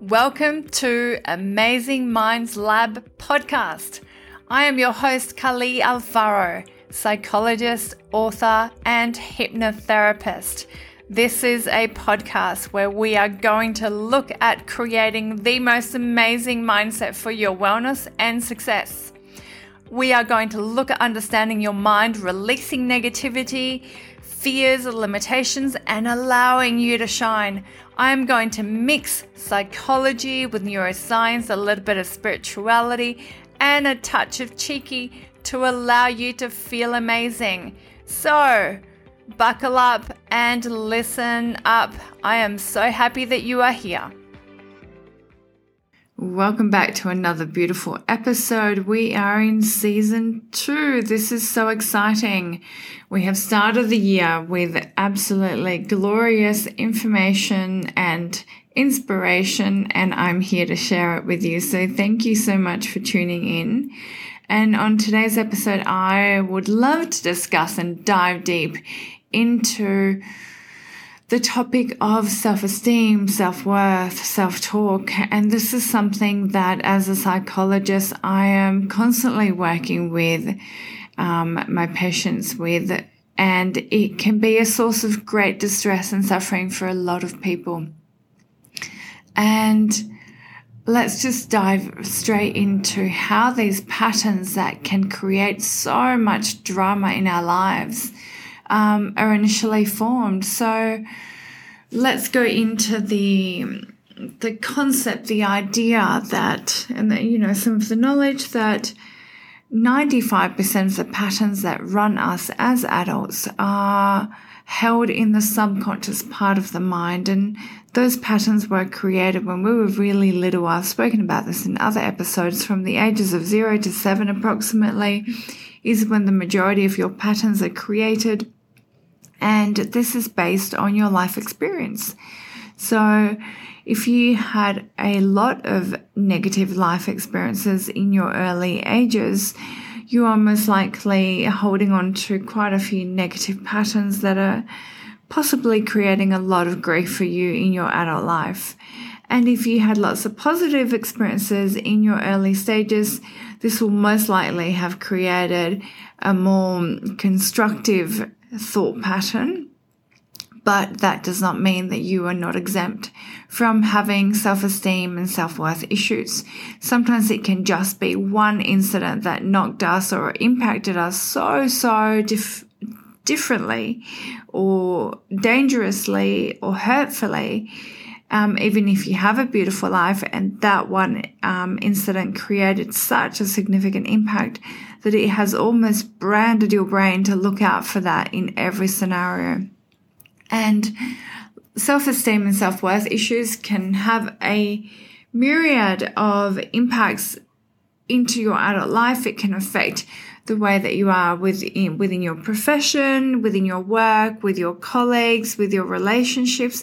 Welcome to Amazing Minds Lab podcast. I am your host, Kali Alfaro, psychologist, author, and hypnotherapist. This is a podcast where we are going to look at creating the most amazing mindset for your wellness and success. We are going to look at understanding your mind, releasing negativity, fears, limitations, and allowing you to shine. I'm going to mix psychology with neuroscience, a little bit of spirituality, and a touch of cheeky to allow you to feel amazing. So, buckle up and listen up. I am so happy that you are here. Welcome back to another beautiful episode. We are in season two. This is so exciting. We have started the year with absolutely glorious information and inspiration, and I'm here to share it with you. So, thank you so much for tuning in. And on today's episode, I would love to discuss and dive deep into the topic of self esteem, self worth, self talk. And this is something that, as a psychologist, I am constantly working with um, my patients with. And it can be a source of great distress and suffering for a lot of people. And let's just dive straight into how these patterns that can create so much drama in our lives um, are initially formed. So let's go into the the concept, the idea that, and the, you know, some of the knowledge that 95% of the patterns that run us as adults are held in the subconscious part of the mind. And those patterns were created when we were really little. I've spoken about this in other episodes from the ages of zero to seven approximately is when the majority of your patterns are created. And this is based on your life experience. So if you had a lot of negative life experiences in your early ages, you are most likely holding on to quite a few negative patterns that are possibly creating a lot of grief for you in your adult life. And if you had lots of positive experiences in your early stages, this will most likely have created a more constructive thought pattern. But that does not mean that you are not exempt from having self-esteem and self-worth issues. Sometimes it can just be one incident that knocked us or impacted us so, so dif- differently or dangerously or hurtfully um, even if you have a beautiful life and that one um, incident created such a significant impact that it has almost branded your brain to look out for that in every scenario. And self-esteem and self-worth issues can have a myriad of impacts into your adult life. It can affect the way that you are within, within your profession, within your work, with your colleagues, with your relationships,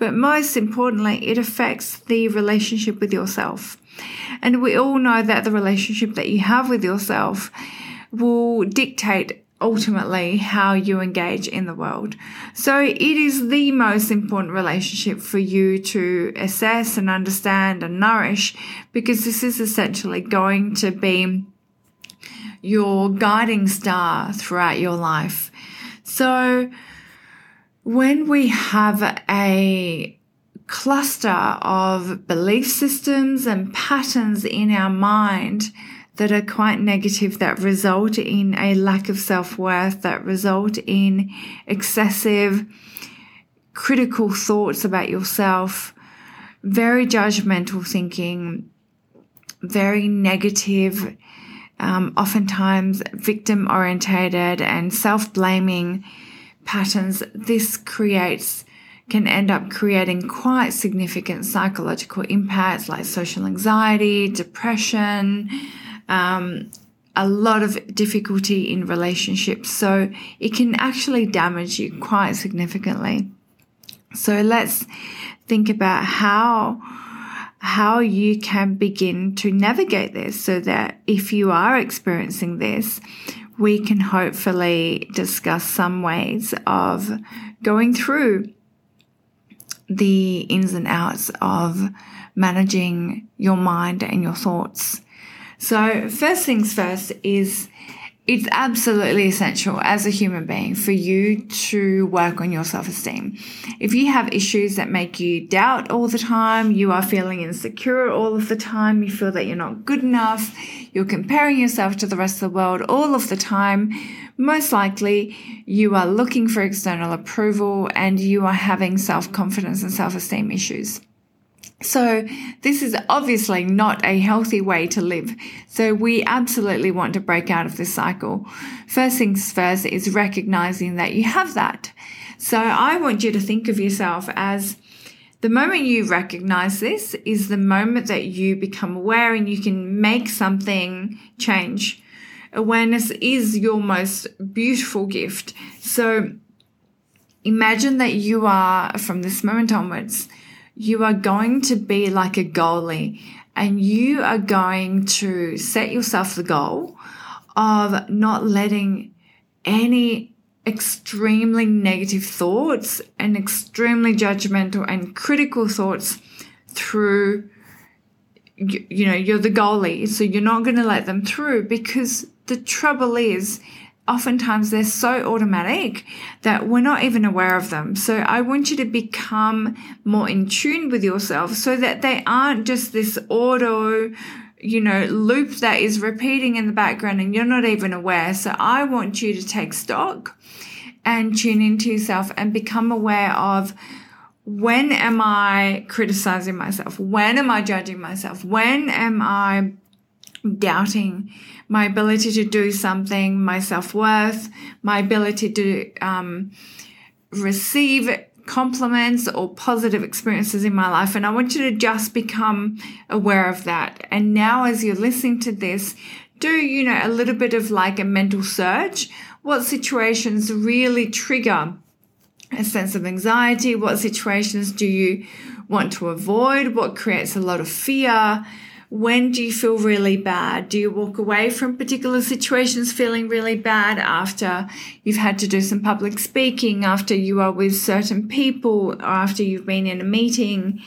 but most importantly, it affects the relationship with yourself. And we all know that the relationship that you have with yourself will dictate ultimately how you engage in the world. So it is the most important relationship for you to assess and understand and nourish because this is essentially going to be your guiding star throughout your life. So when we have a cluster of belief systems and patterns in our mind that are quite negative that result in a lack of self-worth, that result in excessive critical thoughts about yourself, very judgmental thinking, very negative, um, oftentimes victim orientated and self-blaming patterns, this creates can end up creating quite significant psychological impacts like social anxiety, depression, um, a lot of difficulty in relationships. So it can actually damage you quite significantly. So let's think about how how you can begin to navigate this so that if you are experiencing this, we can hopefully discuss some ways of going through the ins and outs of managing your mind and your thoughts. So, first things first is it's absolutely essential as a human being for you to work on your self esteem. If you have issues that make you doubt all the time, you are feeling insecure all of the time, you feel that you're not good enough, you're comparing yourself to the rest of the world all of the time, most likely you are looking for external approval and you are having self confidence and self esteem issues. So this is obviously not a healthy way to live. So we absolutely want to break out of this cycle. First things first is recognizing that you have that. So I want you to think of yourself as the moment you recognize this is the moment that you become aware and you can make something change. Awareness is your most beautiful gift. So imagine that you are from this moment onwards you are going to be like a goalie and you are going to set yourself the goal of not letting any extremely negative thoughts and extremely judgmental and critical thoughts through you, you know you're the goalie so you're not going to let them through because the trouble is oftentimes they're so automatic that we're not even aware of them. So I want you to become more in tune with yourself so that they aren't just this auto, you know, loop that is repeating in the background and you're not even aware. So I want you to take stock and tune into yourself and become aware of when am I criticizing myself? When am I judging myself? When am I doubting my ability to do something, my self worth, my ability to um, receive compliments or positive experiences in my life. And I want you to just become aware of that. And now, as you're listening to this, do, you know, a little bit of like a mental search. What situations really trigger a sense of anxiety? What situations do you want to avoid? What creates a lot of fear? When do you feel really bad? Do you walk away from particular situations feeling really bad after you've had to do some public speaking, after you are with certain people, after you've been in a meeting?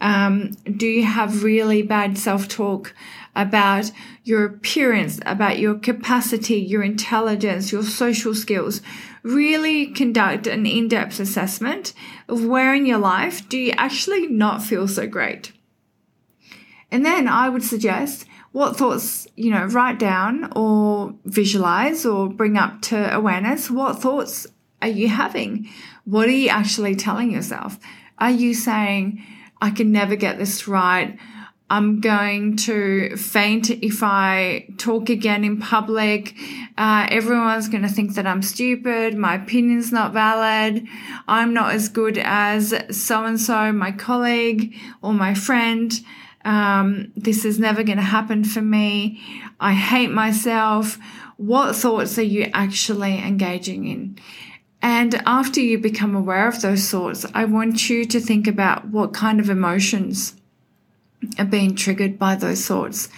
Um, do you have really bad self talk about your appearance, about your capacity, your intelligence, your social skills? Really conduct an in depth assessment of where in your life do you actually not feel so great? And then I would suggest what thoughts, you know, write down or visualize or bring up to awareness. What thoughts are you having? What are you actually telling yourself? Are you saying, I can never get this right? I'm going to faint if I talk again in public. Uh, everyone's going to think that I'm stupid. My opinion's not valid. I'm not as good as so and so, my colleague or my friend. Um, this is never going to happen for me. I hate myself. What thoughts are you actually engaging in? And after you become aware of those thoughts, I want you to think about what kind of emotions are being triggered by those thoughts.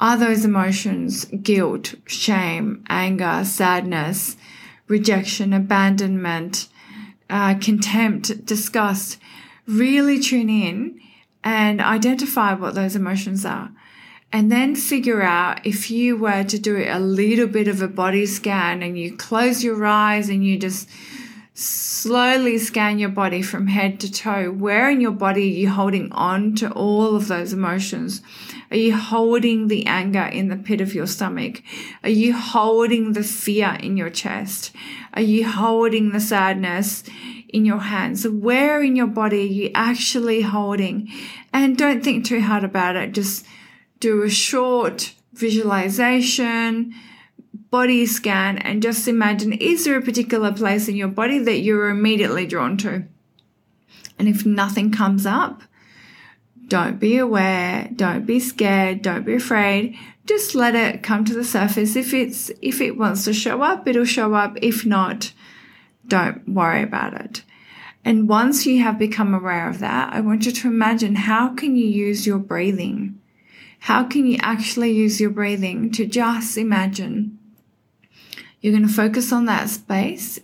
Are those emotions guilt, shame, anger, sadness, rejection, abandonment, uh, contempt, disgust? Really tune in and identify what those emotions are. And then figure out if you were to do a little bit of a body scan and you close your eyes and you just slowly scan your body from head to toe. Where in your body are you holding on to all of those emotions? Are you holding the anger in the pit of your stomach? Are you holding the fear in your chest? Are you holding the sadness in your hands. Where in your body are you actually holding? And don't think too hard about it. Just do a short visualization, body scan, and just imagine is there a particular place in your body that you're immediately drawn to? And if nothing comes up, don't be aware, don't be scared, don't be afraid. Just let it come to the surface. If it's if it wants to show up, it'll show up. If not, don't worry about it. And once you have become aware of that, I want you to imagine how can you use your breathing? How can you actually use your breathing to just imagine you're going to focus on that space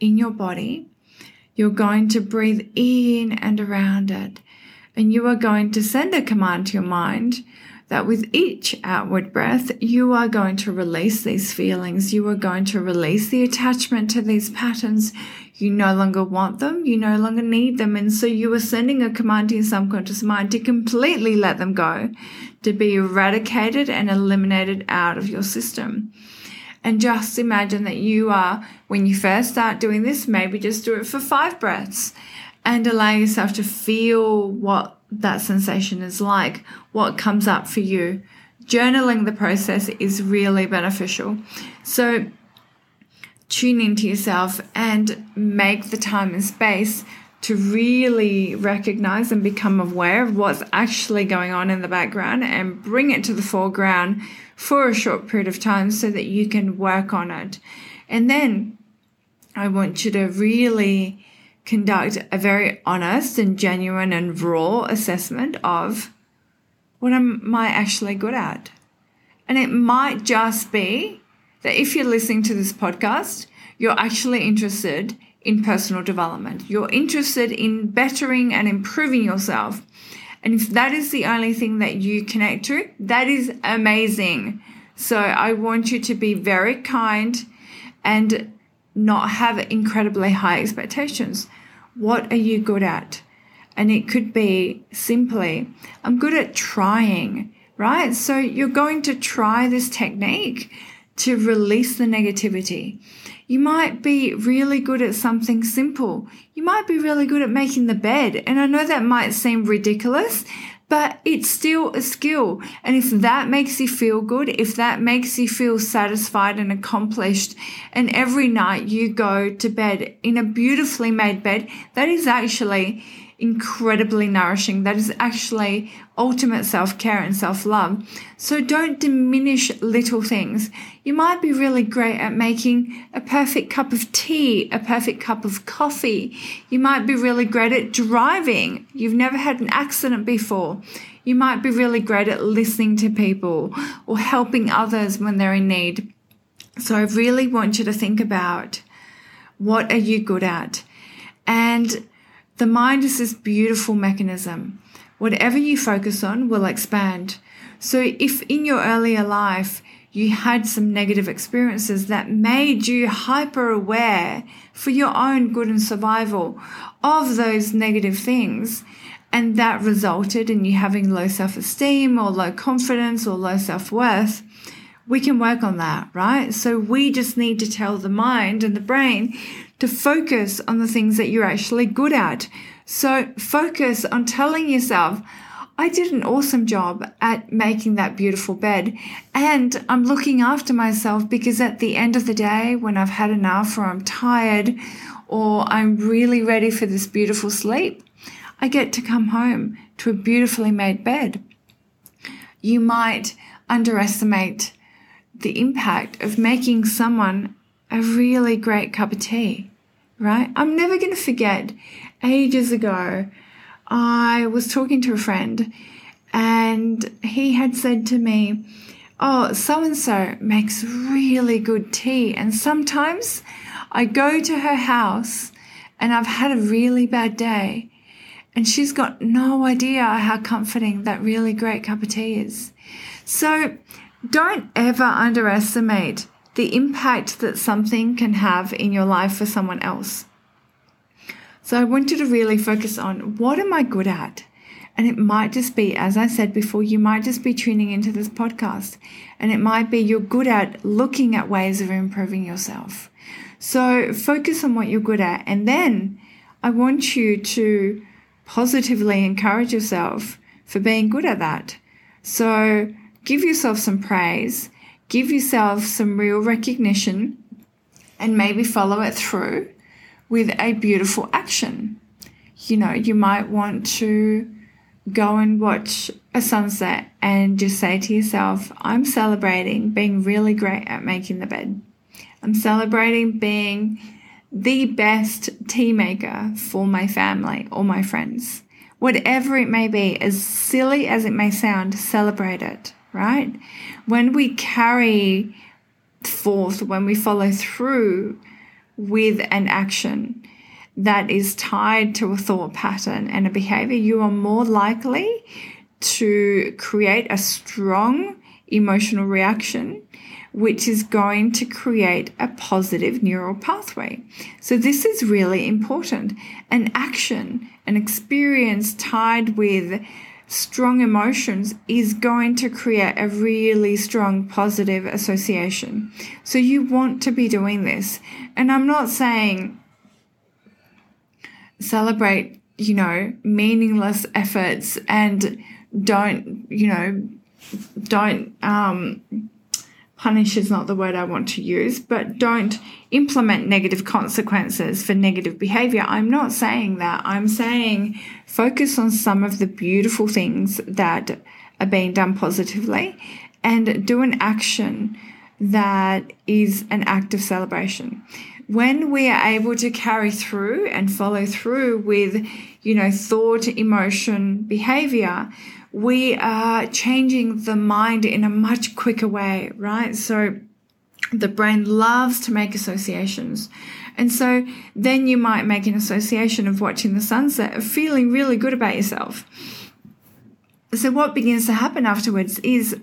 in your body. You're going to breathe in and around it. And you are going to send a command to your mind that with each outward breath, you are going to release these feelings. You are going to release the attachment to these patterns. You no longer want them. You no longer need them. And so you are sending a command to your subconscious mind to completely let them go, to be eradicated and eliminated out of your system. And just imagine that you are, when you first start doing this, maybe just do it for five breaths and allow yourself to feel what that sensation is like, what comes up for you. Journaling the process is really beneficial. So, tune into yourself and make the time and space to really recognize and become aware of what's actually going on in the background and bring it to the foreground for a short period of time so that you can work on it. And then I want you to really conduct a very honest and genuine and raw assessment of what am I actually good at? And it might just be that if you're listening to this podcast, you're actually interested in personal development. You're interested in bettering and improving yourself. And if that is the only thing that you connect to, that is amazing. So I want you to be very kind and not have incredibly high expectations. What are you good at? And it could be simply, I'm good at trying, right? So you're going to try this technique to release the negativity. You might be really good at something simple. You might be really good at making the bed. And I know that might seem ridiculous, but it's still a skill. And if that makes you feel good, if that makes you feel satisfied and accomplished, and every night you go to bed in a beautifully made bed, that is actually incredibly nourishing. That is actually ultimate self care and self love. So don't diminish little things. You might be really great at making a perfect cup of tea, a perfect cup of coffee. You might be really great at driving. You've never had an accident before. You might be really great at listening to people or helping others when they're in need. So I really want you to think about what are you good at? And the mind is this beautiful mechanism. Whatever you focus on will expand. So if in your earlier life you had some negative experiences that made you hyper aware for your own good and survival of those negative things, and that resulted in you having low self esteem or low confidence or low self worth, we can work on that, right? So we just need to tell the mind and the brain to focus on the things that you're actually good at. So focus on telling yourself, I did an awesome job at making that beautiful bed. And I'm looking after myself because at the end of the day, when I've had enough or I'm tired or I'm really ready for this beautiful sleep, I get to come home to a beautifully made bed. You might underestimate the impact of making someone a really great cup of tea, right? I'm never going to forget ages ago, I was talking to a friend and he had said to me, Oh, so and so makes really good tea. And sometimes I go to her house and I've had a really bad day and she's got no idea how comforting that really great cup of tea is. So don't ever underestimate the impact that something can have in your life for someone else. So I want you to really focus on what am I good at? And it might just be, as I said before, you might just be tuning into this podcast and it might be you're good at looking at ways of improving yourself. So focus on what you're good at. And then I want you to positively encourage yourself for being good at that. So give yourself some praise give yourself some real recognition and maybe follow it through with a beautiful action. You know, you might want to go and watch a sunset and just say to yourself, I'm celebrating being really great at making the bed. I'm celebrating being the best tea maker for my family or my friends. Whatever it may be, as silly as it may sound, celebrate it right? When we carry forth, when we follow through with an action, that is tied to a thought pattern and a behavior, you are more likely to create a strong emotional reaction, which is going to create a positive neural pathway. So, this is really important. An action, an experience tied with strong emotions is going to create a really strong positive association. So, you want to be doing this. And I'm not saying celebrate, you know, meaningless efforts and don't, you know, don't um, punish is not the word I want to use, but don't implement negative consequences for negative behavior. I'm not saying that. I'm saying focus on some of the beautiful things that are being done positively and do an action that is an act of celebration when we are able to carry through and follow through with, you know, thought, emotion, behavior, we are changing the mind in a much quicker way, right? So the brain loves to make associations. And so then you might make an association of watching the sunset, of feeling really good about yourself. So what begins to happen afterwards is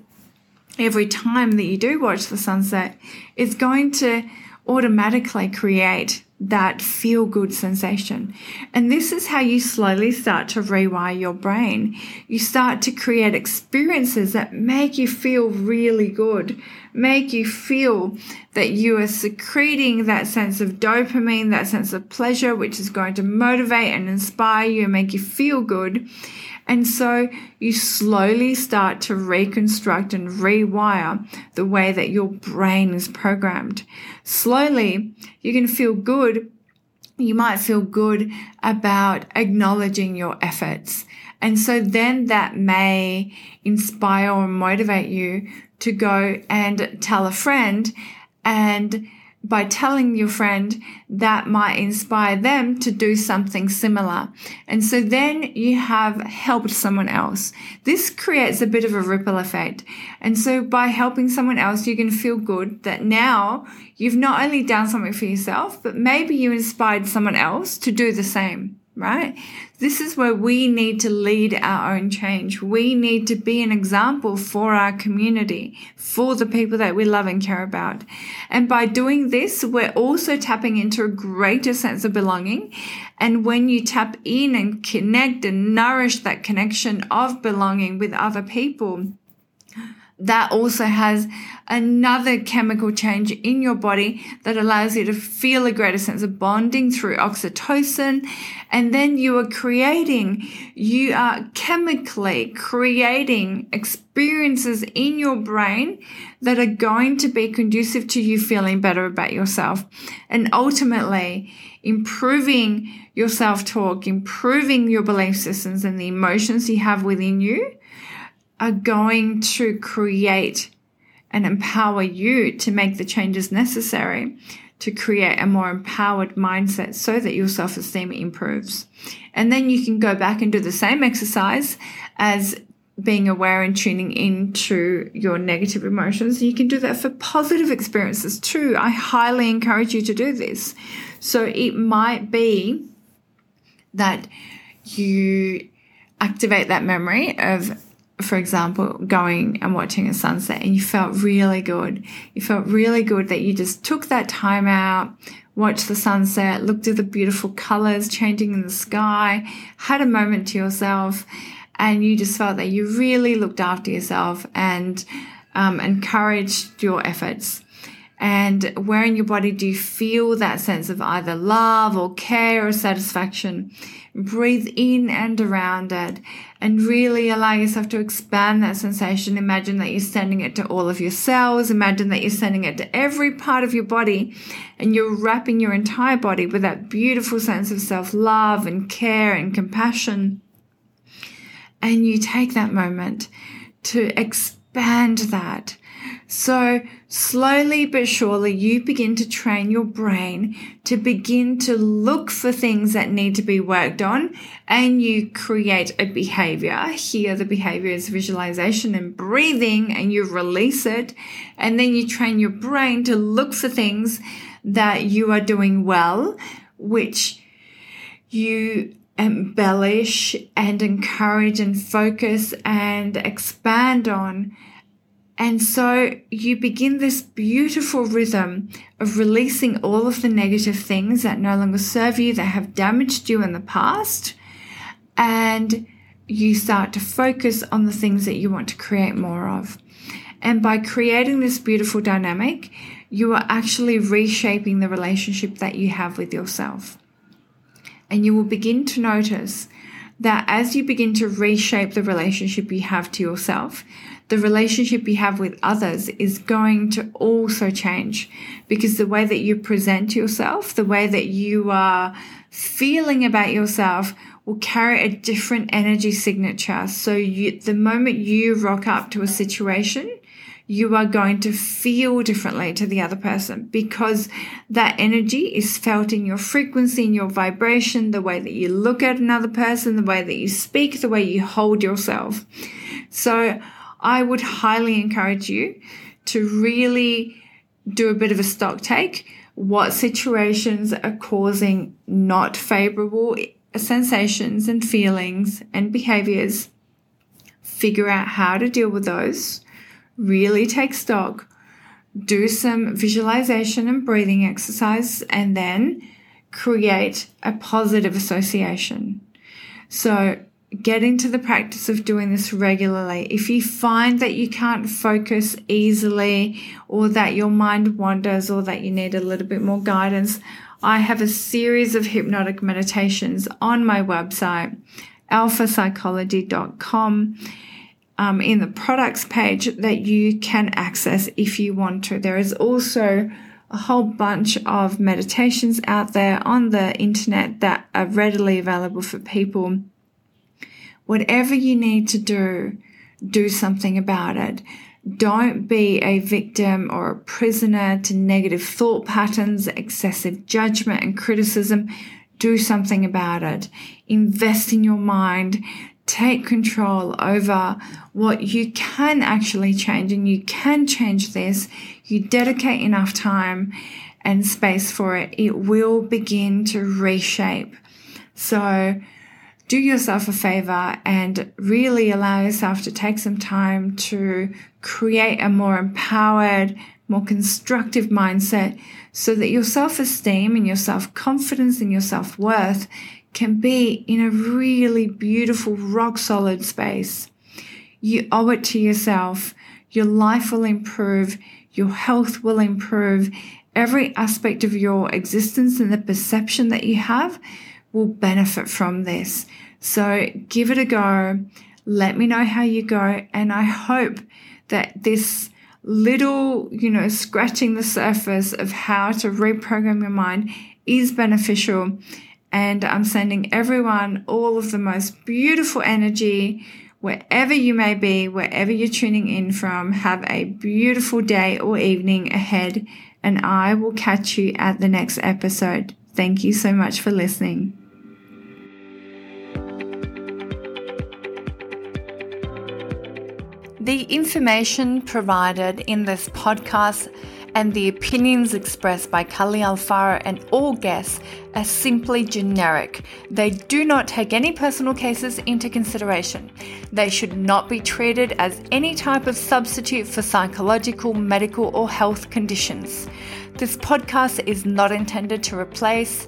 every time that you do watch the sunset, it's going to automatically create that feel good sensation. And this is how you slowly start to rewire your brain. You start to create experiences that make you feel really good, make you feel that you are secreting that sense of dopamine, that sense of pleasure, which is going to motivate and inspire you and make you feel good. And so you slowly start to reconstruct and rewire the way that your brain is programmed. Slowly, you can feel good. You might feel good about acknowledging your efforts. And so then that may inspire or motivate you to go and tell a friend and by telling your friend that might inspire them to do something similar. And so then you have helped someone else. This creates a bit of a ripple effect. And so by helping someone else, you can feel good that now you've not only done something for yourself, but maybe you inspired someone else to do the same right? This is where we need to lead our own change. We need to be an example for our community, for the people that we love and care about. And by doing this, we're also tapping into a greater sense of belonging. And when you tap in and connect and nourish that connection of belonging with other people, that also has another chemical change in your body that allows you to feel a greater sense of bonding through oxytocin. And then you are creating, you are chemically creating experiences in your brain that are going to be conducive to you feeling better about yourself and ultimately improving your self talk, improving your belief systems and the emotions you have within you are going to create and empower you to make the changes necessary to create a more empowered mindset so that your self esteem improves. And then you can go back and do the same exercise as being aware and tuning into your negative emotions. You can do that for positive experiences too. I highly encourage you to do this. So it might be that you activate that memory of for example, going and watching a sunset and you felt really good. You felt really good that you just took that time out, watched the sunset, looked at the beautiful colors changing in the sky, had a moment to yourself, and you just felt that you really looked after yourself and um, encouraged your efforts. And where in your body do you feel that sense of either love or care or satisfaction? Breathe in and around it and really allow yourself to expand that sensation. Imagine that you're sending it to all of your cells. Imagine that you're sending it to every part of your body and you're wrapping your entire body with that beautiful sense of self love and care and compassion. And you take that moment to expand that so slowly but surely you begin to train your brain to begin to look for things that need to be worked on and you create a behavior. Here the behavior is visualization and breathing and you release it and then you train your brain to look for things that you are doing well, which you embellish and encourage and focus and expand on. And so you begin this beautiful rhythm of releasing all of the negative things that no longer serve you, that have damaged you in the past. And you start to focus on the things that you want to create more of. And by creating this beautiful dynamic, you are actually reshaping the relationship that you have with yourself. And you will begin to notice that as you begin to reshape the relationship you have to yourself, the relationship you have with others is going to also change because the way that you present yourself, the way that you are feeling about yourself will carry a different energy signature. So you, the moment you rock up to a situation, you are going to feel differently to the other person because that energy is felt in your frequency, in your vibration, the way that you look at another person, the way that you speak, the way you hold yourself. So I would highly encourage you to really do a bit of a stock take. What situations are causing not favorable sensations and feelings and behaviors? Figure out how to deal with those really take stock, do some visualization and breathing exercise, and then create a positive association. So, get into the practice of doing this regularly. If you find that you can't focus easily, or that your mind wanders, or that you need a little bit more guidance, I have a series of hypnotic meditations on my website, alphapsychology.com um, in the products page that you can access if you want to. There is also a whole bunch of meditations out there on the internet that are readily available for people. Whatever you need to do, do something about it. Don't be a victim or a prisoner to negative thought patterns, excessive judgment and criticism. Do something about it. Invest in your mind take control over what you can actually change and you can change this, you dedicate enough time and space for it, it will begin to reshape. So do yourself a favor and really allow yourself to take some time to create a more empowered, more constructive mindset so that your self esteem and your self confidence and your self worth can be in a really beautiful, rock solid space. You owe it to yourself. Your life will improve. Your health will improve. Every aspect of your existence and the perception that you have will benefit from this. So give it a go. Let me know how you go. And I hope that this little, you know, scratching the surface of how to reprogram your mind is beneficial and I'm sending everyone all of the most beautiful energy wherever you may be, wherever you're tuning in from. Have a beautiful day or evening ahead, and I will catch you at the next episode. Thank you so much for listening. The information provided in this podcast and the opinions expressed by Kali Alfaro and all guests are simply generic. They do not take any personal cases into consideration. They should not be treated as any type of substitute for psychological, medical, or health conditions. This podcast is not intended to replace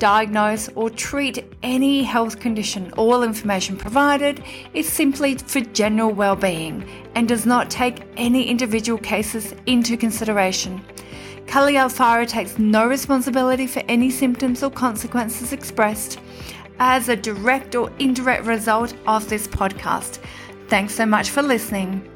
diagnose, or treat any health condition. All information provided is simply for general well-being and does not take any individual cases into consideration. Kali Alfaro takes no responsibility for any symptoms or consequences expressed as a direct or indirect result of this podcast. Thanks so much for listening.